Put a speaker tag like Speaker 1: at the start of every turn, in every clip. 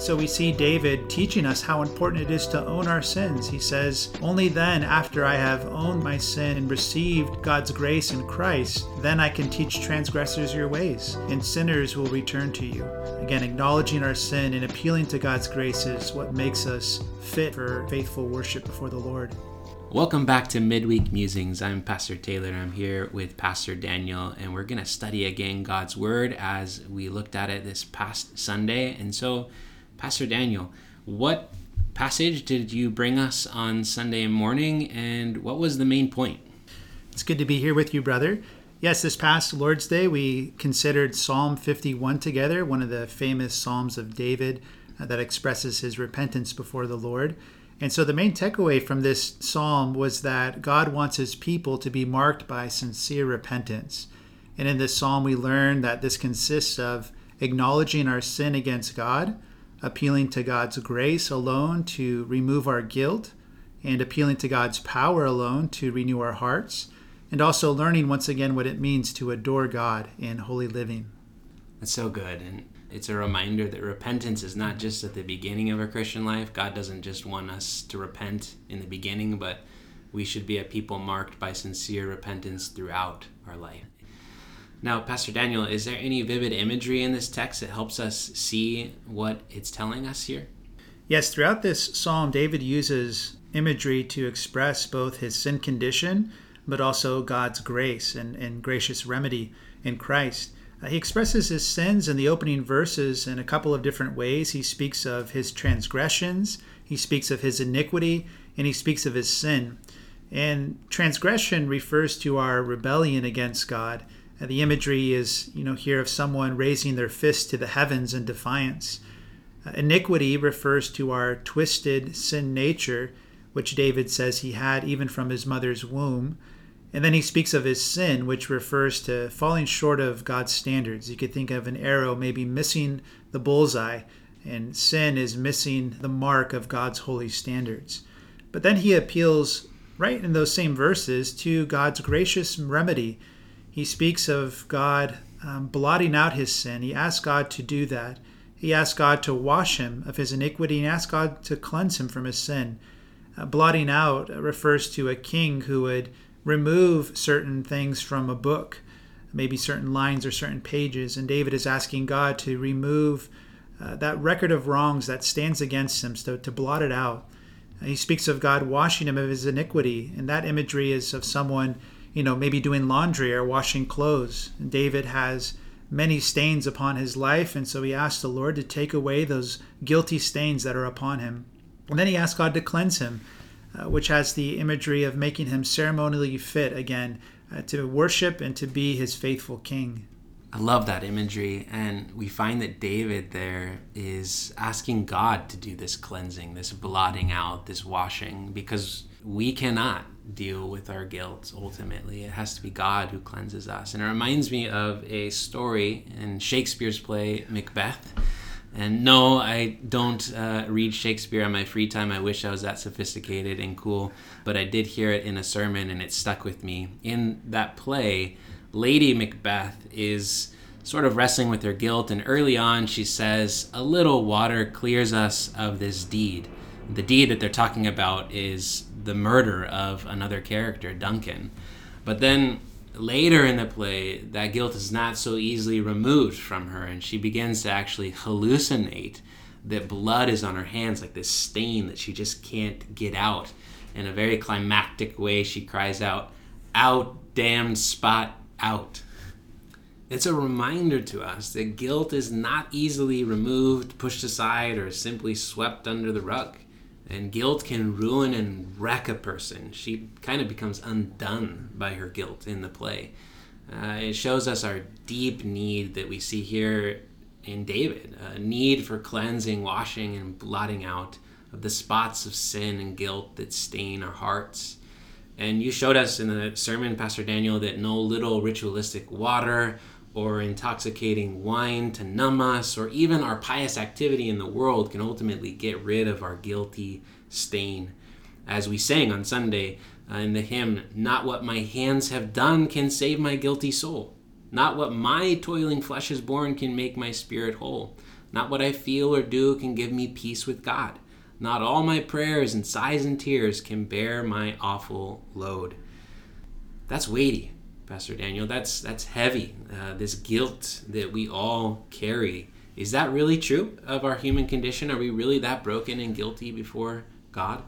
Speaker 1: So we see David teaching us how important it is to own our sins. He says, Only then, after I have owned my sin and received God's grace in Christ, then I can teach transgressors your ways, and sinners will return to you. Again, acknowledging our sin and appealing to God's grace is what makes us fit for faithful worship before the Lord.
Speaker 2: Welcome back to Midweek Musings. I'm Pastor Taylor. I'm here with Pastor Daniel, and we're going to study again God's Word as we looked at it this past Sunday. And so, Pastor Daniel, what passage did you bring us on Sunday morning, and what was the main point?
Speaker 1: It's good to be here with you, brother. Yes, this past Lord's Day, we considered Psalm 51 together, one of the famous Psalms of David uh, that expresses his repentance before the Lord. And so the main takeaway from this psalm was that God wants his people to be marked by sincere repentance. And in this psalm, we learn that this consists of acknowledging our sin against God, appealing to God's grace alone to remove our guilt, and appealing to God's power alone to renew our hearts, and also learning once again what it means to adore God in holy living.
Speaker 2: That's so good. And it's a reminder that repentance is not just at the beginning of our Christian life. God doesn't just want us to repent in the beginning, but we should be a people marked by sincere repentance throughout our life. Now, Pastor Daniel, is there any vivid imagery in this text that helps us see what it's telling us here?
Speaker 1: Yes, throughout this psalm, David uses imagery to express both his sin condition, but also God's grace and, and gracious remedy in Christ. Uh, he expresses his sins in the opening verses in a couple of different ways. He speaks of his transgressions, he speaks of his iniquity, and he speaks of his sin. And transgression refers to our rebellion against God uh, the imagery is, you know, here of someone raising their fist to the heavens in defiance. Uh, iniquity refers to our twisted sin nature, which David says he had even from his mother's womb. And then he speaks of his sin, which refers to falling short of God's standards. You could think of an arrow maybe missing the bullseye, and sin is missing the mark of God's holy standards. But then he appeals right in those same verses to God's gracious remedy he speaks of God um, blotting out his sin. He asks God to do that. He asks God to wash him of his iniquity and asks God to cleanse him from his sin. Uh, blotting out refers to a king who would remove certain things from a book, maybe certain lines or certain pages. And David is asking God to remove uh, that record of wrongs that stands against him, so to blot it out. Uh, he speaks of God washing him of his iniquity, and that imagery is of someone you know, maybe doing laundry or washing clothes. David has many stains upon his life, and so he asks the Lord to take away those guilty stains that are upon him. And then he asks God to cleanse him, uh, which has the imagery of making him ceremonially fit again uh, to worship and to be his faithful king.
Speaker 2: I love that imagery. And we find that David there is asking God to do this cleansing, this blotting out, this washing, because we cannot deal with our guilt ultimately. It has to be God who cleanses us. And it reminds me of a story in Shakespeare's play Macbeth. And no, I don't uh, read Shakespeare on my free time. I wish I was that sophisticated and cool. But I did hear it in a sermon and it stuck with me. In that play, Lady Macbeth is sort of wrestling with her guilt. And early on, she says, A little water clears us of this deed. The deed that they're talking about is the murder of another character, Duncan. But then later in the play, that guilt is not so easily removed from her, and she begins to actually hallucinate that blood is on her hands, like this stain that she just can't get out. In a very climactic way, she cries out, Out, damned spot, out. It's a reminder to us that guilt is not easily removed, pushed aside, or simply swept under the rug. And guilt can ruin and wreck a person. She kind of becomes undone by her guilt in the play. Uh, it shows us our deep need that we see here in David a need for cleansing, washing, and blotting out of the spots of sin and guilt that stain our hearts. And you showed us in the sermon, Pastor Daniel, that no little ritualistic water or intoxicating wine to numb us, or even our pious activity in the world can ultimately get rid of our guilty stain. As we sang on Sunday uh, in the hymn, Not what my hands have done can save my guilty soul. Not what my toiling flesh has borne can make my spirit whole. Not what I feel or do can give me peace with God. Not all my prayers and sighs and tears can bear my awful load. That's weighty, Pastor Daniel. That's that's heavy. Uh, this guilt that we all carry. Is that really true of our human condition? Are we really that broken and guilty before God?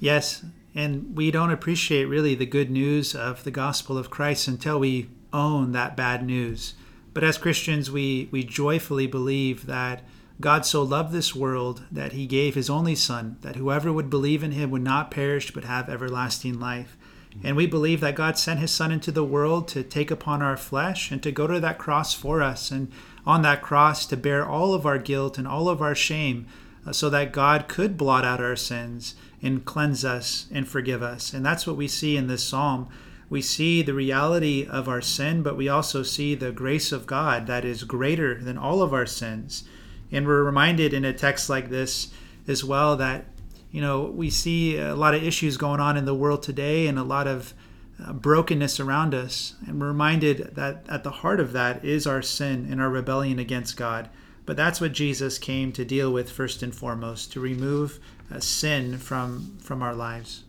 Speaker 1: Yes, and we don't appreciate really the good news of the gospel of Christ until we own that bad news. But as Christians, we, we joyfully believe that God so loved this world that he gave his only Son, that whoever would believe in him would not perish but have everlasting life. And we believe that God sent his Son into the world to take upon our flesh and to go to that cross for us, and on that cross to bear all of our guilt and all of our shame, uh, so that God could blot out our sins and cleanse us and forgive us. And that's what we see in this psalm. We see the reality of our sin, but we also see the grace of God that is greater than all of our sins. And we're reminded in a text like this as well that, you know, we see a lot of issues going on in the world today and a lot of uh, brokenness around us. And we're reminded that at the heart of that is our sin and our rebellion against God. But that's what Jesus came to deal with first and foremost, to remove uh, sin from from our lives.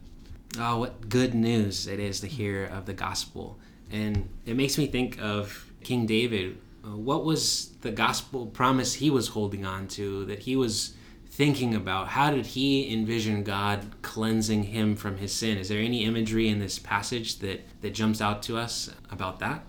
Speaker 2: Oh, what good news it is to hear of the gospel. And it makes me think of King David. Uh, what was the gospel promise he was holding on to that he was thinking about? How did he envision God cleansing him from his sin? Is there any imagery in this passage that, that jumps out to us about that?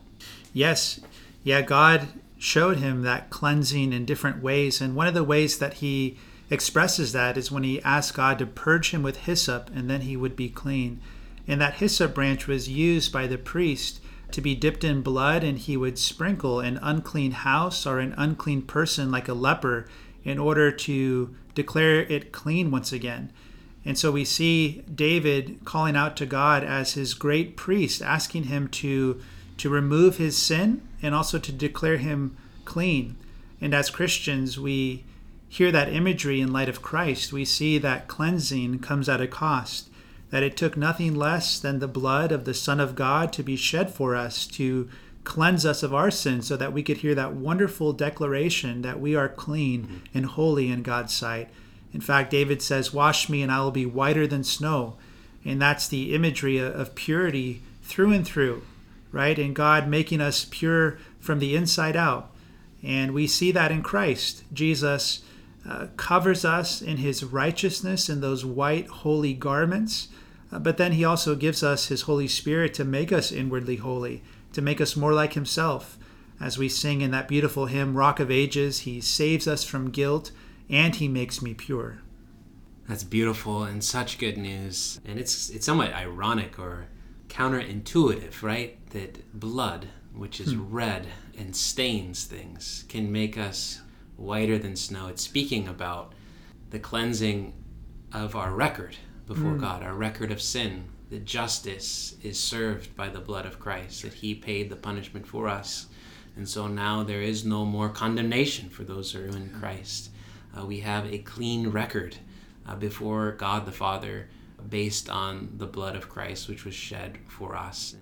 Speaker 1: Yes. Yeah, God showed him that cleansing in different ways. And one of the ways that he expresses that is when he asked God to purge him with hyssop and then he would be clean. And that hyssop branch was used by the priest to be dipped in blood, and he would sprinkle an unclean house or an unclean person like a leper in order to declare it clean once again. And so we see David calling out to God as his great priest, asking him to, to remove his sin and also to declare him clean. And as Christians, we hear that imagery in light of Christ, we see that cleansing comes at a cost, that it took nothing less than the blood of the Son of God to be shed for us to cleanse us of our sins so that we could hear that wonderful declaration that we are clean mm-hmm. and holy in God's sight. In fact, David says, Wash me and I will be whiter than snow. And that's the imagery of purity through and through, right? And God making us pure from the inside out. And we see that in Christ. Jesus uh, covers us in his righteousness in those white, holy garments. Uh, but then he also gives us his Holy Spirit to make us inwardly holy, to make us more like himself. As we sing in that beautiful hymn, Rock of Ages, he saves us from guilt and he makes me pure.
Speaker 2: That's beautiful and such good news. And it's it's somewhat ironic or counterintuitive, right? That blood, which is hmm. red and stains things, can make us whiter than snow. It's speaking about the cleansing of our record before mm. God, our record of sin. That justice is served by the blood of Christ, that He paid the punishment for us. And so now there is no more condemnation for those who are in Christ. Uh, we have a clean record uh, before God the Father based on the blood of Christ, which was shed for us.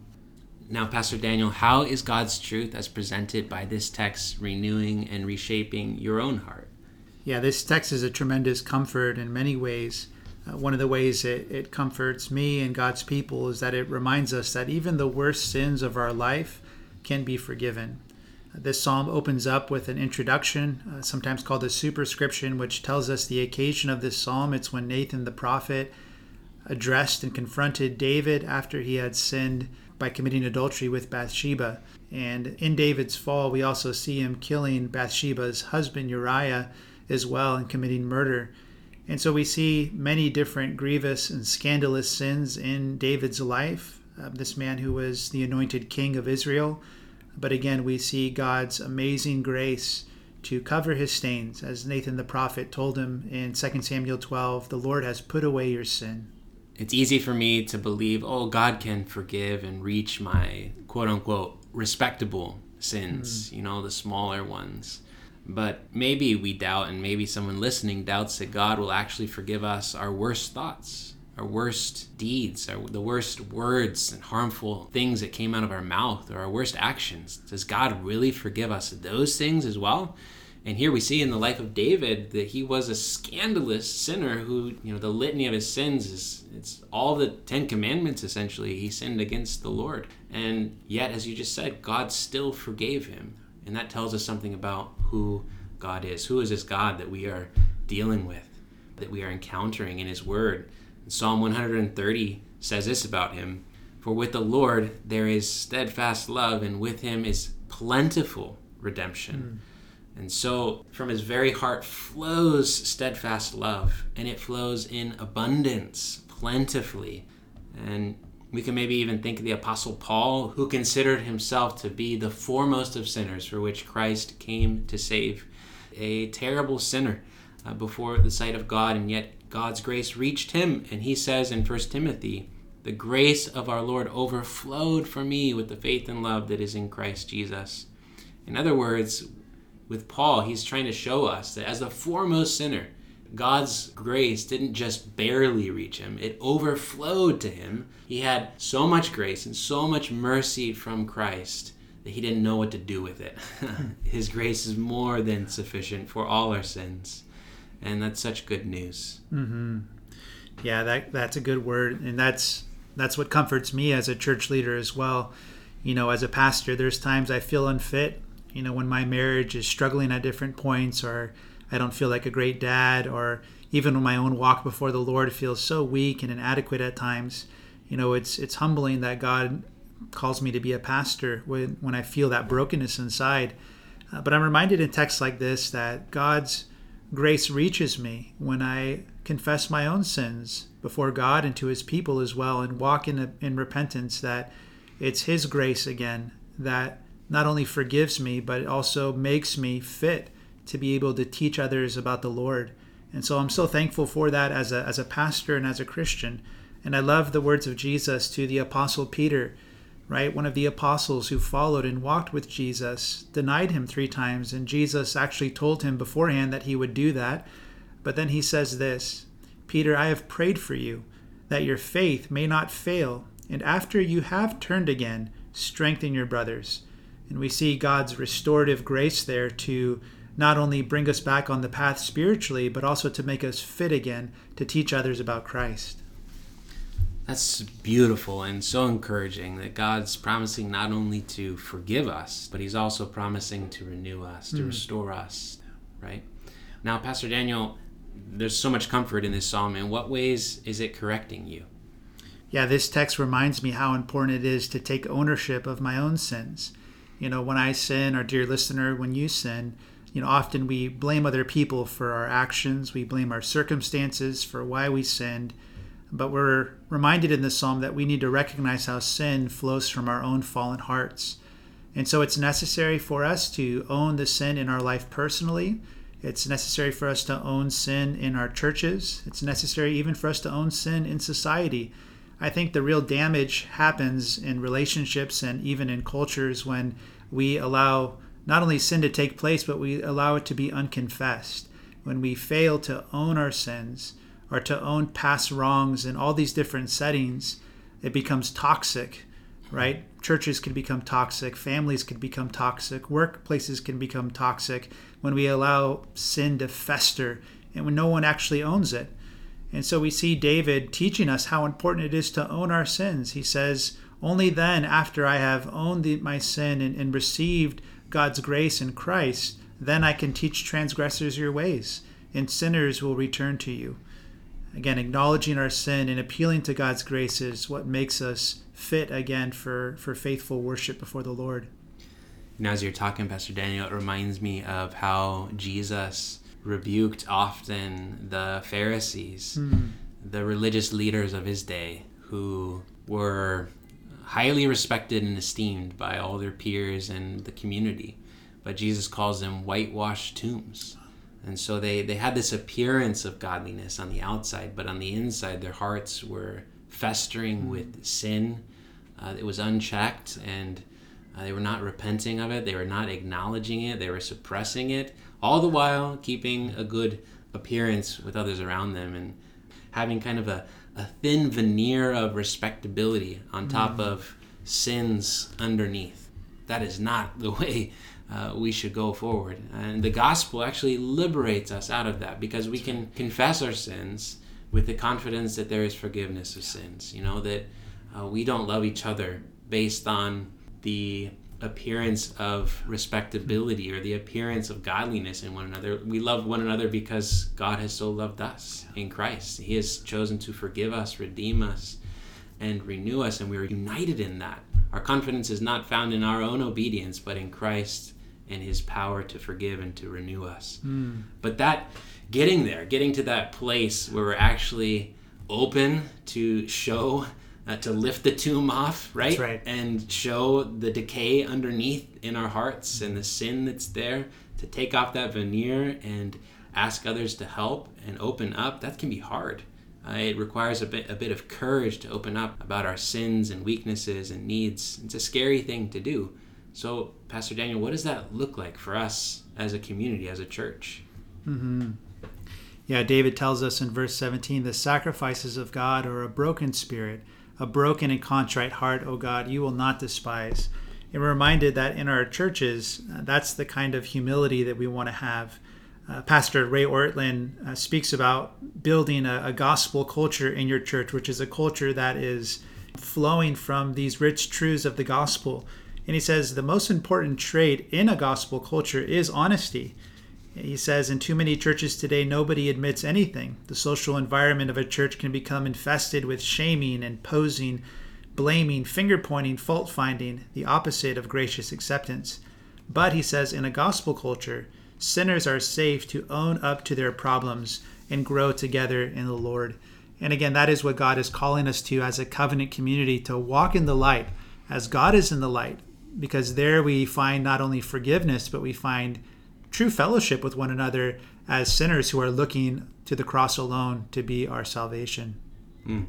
Speaker 2: Now, Pastor Daniel, how is God's truth as presented by this text renewing and reshaping your own heart?
Speaker 1: Yeah, this text is a tremendous comfort in many ways. Uh, one of the ways it, it comforts me and God's people is that it reminds us that even the worst sins of our life can be forgiven. Uh, this psalm opens up with an introduction, uh, sometimes called a superscription, which tells us the occasion of this psalm. It's when Nathan the prophet addressed and confronted David after he had sinned by committing adultery with Bathsheba. And in David's fall, we also see him killing Bathsheba's husband Uriah as well and committing murder. And so we see many different grievous and scandalous sins in David's life, uh, this man who was the anointed king of Israel. But again, we see God's amazing grace to cover his stains. As Nathan the prophet told him in 2 Samuel 12, the Lord has put away your sin
Speaker 2: it's easy for me to believe, oh, God can forgive and reach my quote unquote respectable sins, mm. you know, the smaller ones. But maybe we doubt, and maybe someone listening doubts that God will actually forgive us our worst thoughts, our worst deeds, our, the worst words and harmful things that came out of our mouth, or our worst actions. Does God really forgive us those things as well? And here we see in the life of David that he was a scandalous sinner who, you know, the litany of his sins is it's all the 10 commandments essentially. He sinned against the Lord. And yet as you just said, God still forgave him. And that tells us something about who God is. Who is this God that we are dealing with, that we are encountering in his word? And Psalm 130 says this about him, for with the Lord there is steadfast love and with him is plentiful redemption. Mm and so from his very heart flows steadfast love, and it flows in abundance, plentifully. And we can maybe even think of the Apostle Paul, who considered himself to be the foremost of sinners for which Christ came to save. A terrible sinner uh, before the sight of God, and yet God's grace reached him. And he says in 1 Timothy, The grace of our Lord overflowed for me with the faith and love that is in Christ Jesus. In other words, with Paul, he's trying to show us that as the foremost sinner, God's grace didn't just barely reach him, it overflowed to him. He had so much grace and so much mercy from Christ that he didn't know what to do with it. His grace is more than sufficient for all our sins. And that's such good news.
Speaker 1: Mm-hmm. Yeah, that that's a good word, and that's that's what comforts me as a church leader as well. You know, as a pastor, there's times I feel unfit you know, when my marriage is struggling at different points, or I don't feel like a great dad, or even my own walk before the Lord feels so weak and inadequate at times, you know, it's it's humbling that God calls me to be a pastor when when I feel that brokenness inside. Uh, but I'm reminded in texts like this that God's grace reaches me when I confess my own sins before God and to His people as well, and walk in in repentance. That it's His grace again that not only forgives me, but it also makes me fit to be able to teach others about the Lord. And so I'm so thankful for that as a, as a pastor and as a Christian. And I love the words of Jesus to the Apostle Peter, right? One of the apostles who followed and walked with Jesus, denied him three times. And Jesus actually told him beforehand that he would do that. But then he says this Peter, I have prayed for you that your faith may not fail. And after you have turned again, strengthen your brothers. And we see God's restorative grace there to not only bring us back on the path spiritually, but also to make us fit again to teach others about Christ.
Speaker 2: That's beautiful and so encouraging that God's promising not only to forgive us, but He's also promising to renew us, to mm. restore us, right? Now, Pastor Daniel, there's so much comfort in this psalm. In what ways is it correcting you?
Speaker 1: Yeah, this text reminds me how important it is to take ownership of my own sins you know, when I sin, or dear listener, when you sin, you know, often we blame other people for our actions, we blame our circumstances for why we sinned. But we're reminded in this psalm that we need to recognize how sin flows from our own fallen hearts. And so it's necessary for us to own the sin in our life personally. It's necessary for us to own sin in our churches. It's necessary even for us to own sin in society. I think the real damage happens in relationships and even in cultures when we allow not only sin to take place, but we allow it to be unconfessed. When we fail to own our sins or to own past wrongs in all these different settings, it becomes toxic, right? Churches can become toxic, families can become toxic, workplaces can become toxic when we allow sin to fester and when no one actually owns it. And so we see David teaching us how important it is to own our sins. He says, Only then, after I have owned the, my sin and, and received God's grace in Christ, then I can teach transgressors your ways, and sinners will return to you. Again, acknowledging our sin and appealing to God's grace is what makes us fit again for, for faithful worship before the Lord.
Speaker 2: Now, as you're talking, Pastor Daniel, it reminds me of how Jesus rebuked often the Pharisees, mm. the religious leaders of his day, who were highly respected and esteemed by all their peers and the community. But Jesus calls them whitewashed tombs. And so they, they had this appearance of godliness on the outside, but on the inside, their hearts were festering mm. with sin. Uh, it was unchecked, and uh, they were not repenting of it. They were not acknowledging it. They were suppressing it all the while keeping a good appearance with others around them and having kind of a, a thin veneer of respectability on top mm. of sins underneath. That is not the way uh, we should go forward. And the gospel actually liberates us out of that because we can confess our sins with the confidence that there is forgiveness of sins. You know, that uh, we don't love each other based on the appearance of respectability or the appearance of godliness in one another. We love one another because God has so loved us in Christ. He has chosen to forgive us, redeem us, and renew us, and we are united in that. Our confidence is not found in our own obedience, but in Christ and his power to forgive and to renew us. Mm. But that getting there, getting to that place where we're actually open to show uh, to lift the tomb off, right?
Speaker 1: right?
Speaker 2: And show the decay underneath in our hearts and the sin that's there, to take off that veneer and ask others to help and open up, that can be hard. Uh, it requires a bit, a bit of courage to open up about our sins and weaknesses and needs. It's a scary thing to do. So, Pastor Daniel, what does that look like for us as a community, as a church?
Speaker 1: Mm-hmm. Yeah, David tells us in verse 17 the sacrifices of God are a broken spirit, a broken and contrite heart, O God, you will not despise. And we're reminded that in our churches, uh, that's the kind of humility that we want to have. Uh, Pastor Ray Ortlund uh, speaks about building a, a gospel culture in your church, which is a culture that is flowing from these rich truths of the gospel and he says the most important trait in a gospel culture is honesty. He says in too many churches today, nobody admits anything. The social environment of a church can become infested with shaming and posing, blaming, finger pointing, fault finding, the opposite of gracious acceptance. But he says in a gospel culture, sinners are safe to own up to their problems and grow together in the Lord. And again, that is what God is calling us to as a covenant community to walk in the light as God is in the light, because there we find not only forgiveness, but we find true fellowship with one another as sinners who are looking to the cross alone to be our salvation.
Speaker 2: Mm.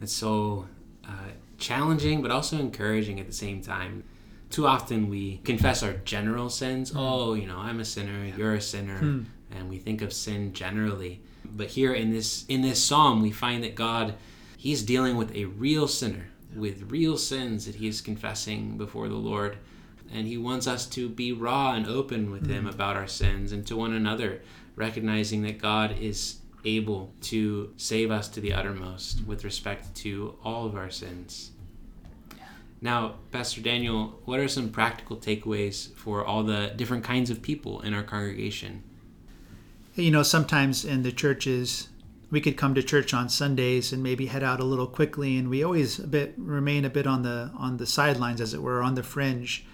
Speaker 2: It's so uh, challenging, but also encouraging at the same time. Too often we confess our general sins. Mm. Oh, you know, I'm a sinner, you're a sinner, mm. and we think of sin generally. But here in this in this psalm, we find that God, He's dealing with a real sinner with real sins that he is confessing before the Lord. And he wants us to be raw and open with him mm. about our sins and to one another, recognizing that God is able to save us to the uttermost with respect to all of our sins. Now, Pastor Daniel, what are some practical takeaways for all the different kinds of people in our congregation?
Speaker 1: You know, sometimes in the churches, we could come to church on Sundays and maybe head out a little quickly, and we always a bit remain a bit on the on the sidelines, as it were, on the fringe.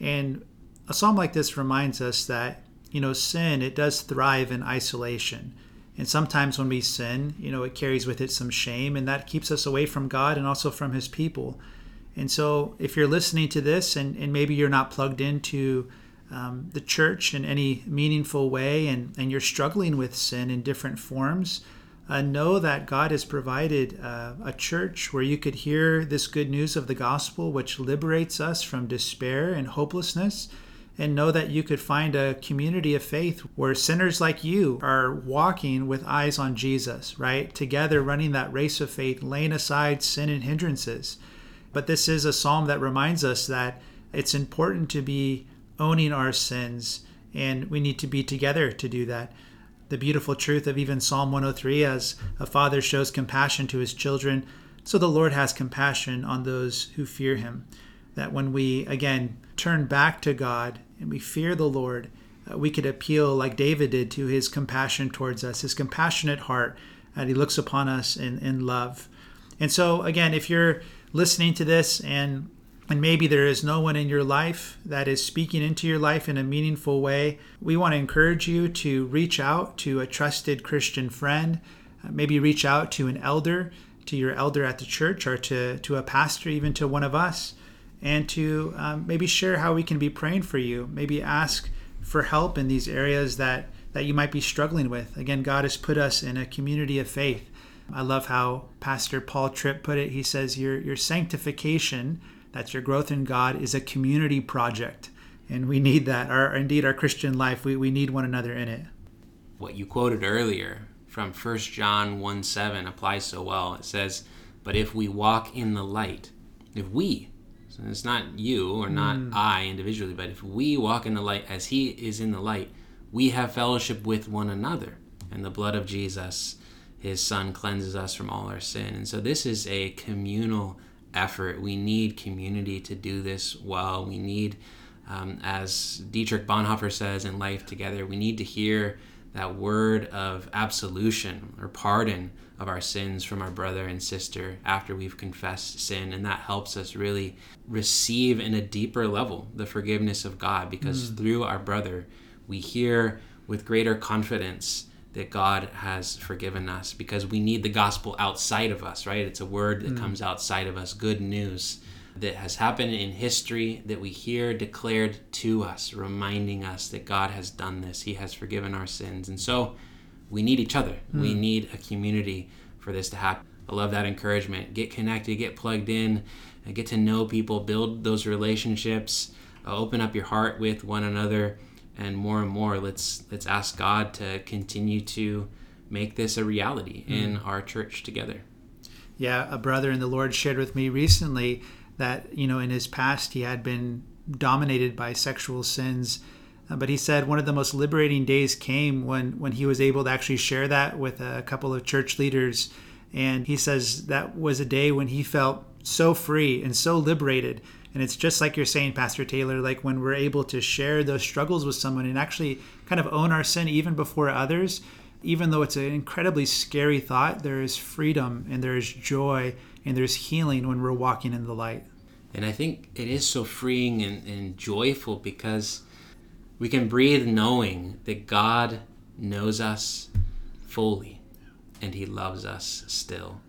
Speaker 1: And a psalm like this reminds us that you know sin it does thrive in isolation, and sometimes when we sin, you know it carries with it some shame, and that keeps us away from God and also from His people. And so, if you're listening to this, and, and maybe you're not plugged into um, the church in any meaningful way, and, and you're struggling with sin in different forms, uh, know that God has provided uh, a church where you could hear this good news of the gospel, which liberates us from despair and hopelessness. And know that you could find a community of faith where sinners like you are walking with eyes on Jesus, right? Together running that race of faith, laying aside sin and hindrances. But this is a psalm that reminds us that it's important to be owning our sins, and we need to be together to do that the beautiful truth of even Psalm 103 as a father shows compassion to his children, so the Lord has compassion on those who fear him. That when we, again, turn back to God and we fear the Lord, uh, we could appeal like David did to his compassion towards us, his compassionate heart, and he looks upon us in, in love. And so, again, if you're listening to this and and maybe there is no one in your life that is speaking into your life in a meaningful way, we want to encourage you to reach out to a trusted Christian friend, uh, maybe reach out to an elder, to your elder at the church, or to, to a pastor, even to one of us, and to um, maybe share how we can be praying for you. Maybe ask for help in these areas that, that you might be struggling with. Again, God has put us in a community of faith. I love how Pastor Paul Tripp put it. He says, Your, your sanctification that's your growth in God is a community project. And we need that. Our indeed our Christian life, we, we need one another in it.
Speaker 2: What you quoted earlier from 1 John 1 7 applies so well. It says, But if we walk in the light, if we So it's not you or not mm. I individually, but if we walk in the light as He is in the light, we have fellowship with one another. And the blood of Jesus, His Son, cleanses us from all our sin. And so this is a communal effort. We need community to do this well. We need, um, as Dietrich Bonhoeffer says in Life Together, we need to hear that word of absolution or pardon of our sins from our brother and sister after we've confessed sin. And that helps us really receive in a deeper level the forgiveness of God because mm. through our brother, we hear with greater confidence that God has forgiven us because we need the gospel outside of us, right? It's a word that mm. comes outside of us, good news that has happened in history that we hear declared to us, reminding us that God has done this. He has forgiven our sins. And so we need each other. Mm. We need a community for this to happen. I love that encouragement. Get connected, get plugged in, get to know people, build those relationships, uh, open up your heart with one another, and more and more, let's let's ask God to continue to make this a reality mm. in our church together.
Speaker 1: Yeah, a brother in the Lord shared with me recently that you know in his past he had been dominated by sexual sins uh, but he said one of the most liberating days came when when he was able to actually share that with a couple of church leaders and he says that was a day when he felt so free and so liberated and it's just like you're saying pastor taylor like when we're able to share those struggles with someone and actually kind of own our sin even before others even though it's an incredibly scary thought there is freedom and there is joy and there's healing when we're walking in the light.
Speaker 2: And I think it is so freeing and, and joyful because we can breathe knowing that God knows us fully and He loves us still.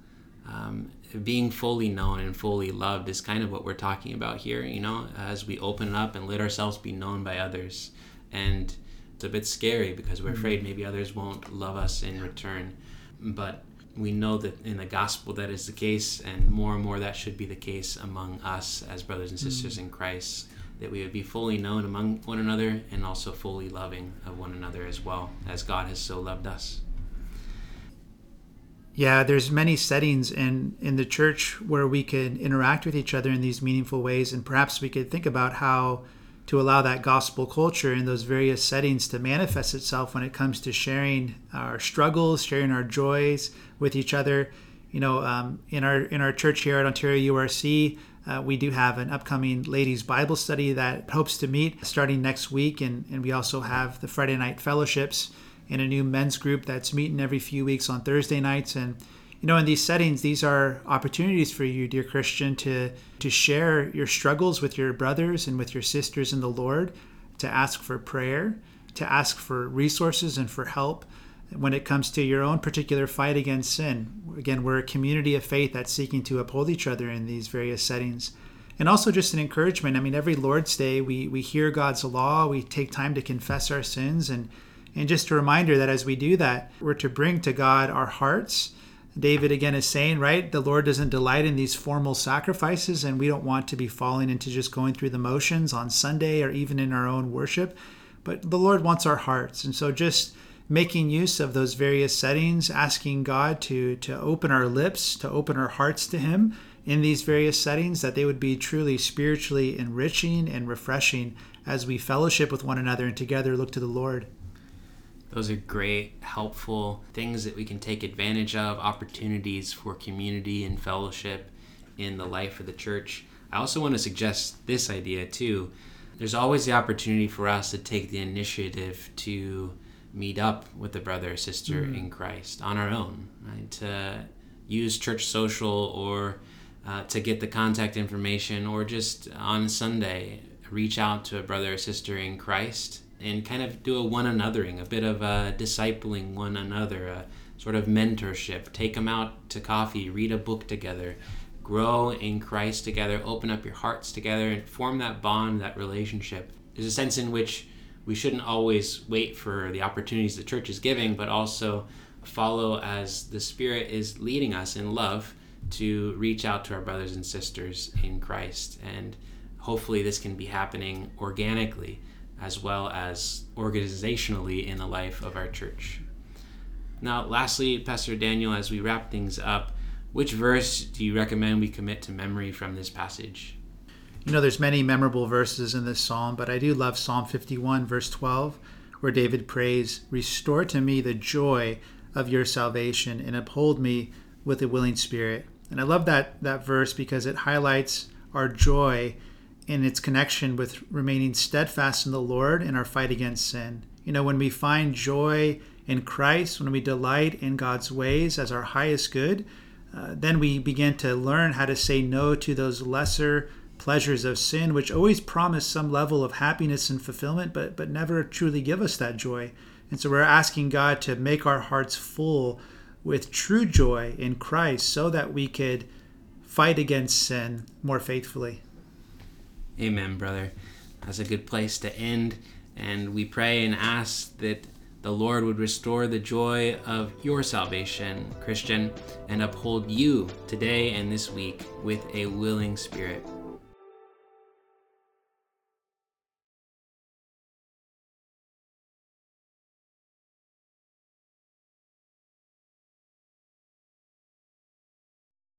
Speaker 2: Um, being fully known and fully loved is kind of what we're talking about here, you know, as we open up and let ourselves be known by others. And it's a bit scary because we're mm-hmm. afraid maybe others won't love us in return. But we know that in the gospel that is the case, and more and more that should be the case among us as brothers and sisters mm. in Christ, that we would be fully known among one another and also fully loving of one another as well, as God has so loved us.
Speaker 1: Yeah, there's many settings in in the church where we can interact with each other in these meaningful ways, and perhaps we could think about how to allow that gospel culture in those various settings to manifest itself when it comes to sharing our struggles, sharing our joys with each other. You know, um, in our in our church here at Ontario URC, uh, we do have an upcoming ladies Bible study that hopes to meet starting next week, and and we also have the Friday night fellowships and a new men's group that's meeting every few weeks on Thursday nights. And you know in these settings these are opportunities for you dear christian to to share your struggles with your brothers and with your sisters in the lord to ask for prayer to ask for resources and for help when it comes to your own particular fight against sin. Again we're a community of faith that's seeking to uphold each other in these various settings. And also just an encouragement. I mean every lord's day we we hear god's law we take time to confess our sins and and just a reminder that as we do that we're to bring to god our hearts David again is saying, right? The Lord doesn't delight in these formal sacrifices, and we don't want to be falling into just going through the motions on Sunday or even in our own worship. But the Lord wants our hearts. And so just making use of those various settings, asking God to, to open our lips, to open our hearts to Him in these various settings, that they would be truly spiritually enriching and refreshing as we fellowship with one another and together look to the Lord.
Speaker 2: Those are great, helpful things that we can take advantage of, opportunities for community and fellowship in the life of the church. I also want to suggest this idea too. There's always the opportunity for us to take the initiative to meet up with a brother or sister mm-hmm. in Christ on our own, right? To use church social or uh, to get the contact information, or just on Sunday, reach out to a brother or sister in Christ and kind of do a one anothering, a bit of a discipling one another, a sort of mentorship. Take them out to coffee, read a book together, grow in Christ together, open up your hearts together, and form that bond, that relationship. There's a sense in which we shouldn't always wait for the opportunities the church is giving, but also follow as the Spirit is leading us in love to reach out to our brothers and sisters in Christ. And hopefully, this can be happening organically as well as organizationally in the life of our church. Now, lastly, Pastor Daniel, as we wrap things up, which verse do you recommend we commit to memory from this passage?
Speaker 1: You know, there's many memorable verses in this psalm, but I do love Psalm 51, verse 12, where David prays, Restore to me the joy of your salvation and uphold me with a willing spirit. And I love that, that verse because it highlights our joy in its connection with remaining steadfast in the Lord in our fight against sin. You know, when we find joy in Christ, when we delight in God's ways as our highest good, uh, then we begin to learn how to say no to those lesser pleasures of sin, which always promise some level of happiness and fulfillment, but, but never truly give us that joy. And so we're asking God to make our hearts full with true joy in Christ so that we could fight against sin more faithfully.
Speaker 2: Amen, brother. That's a good place to end. And we pray and ask that the Lord would restore the joy of your salvation, Christian, and uphold you today and this week with a willing spirit.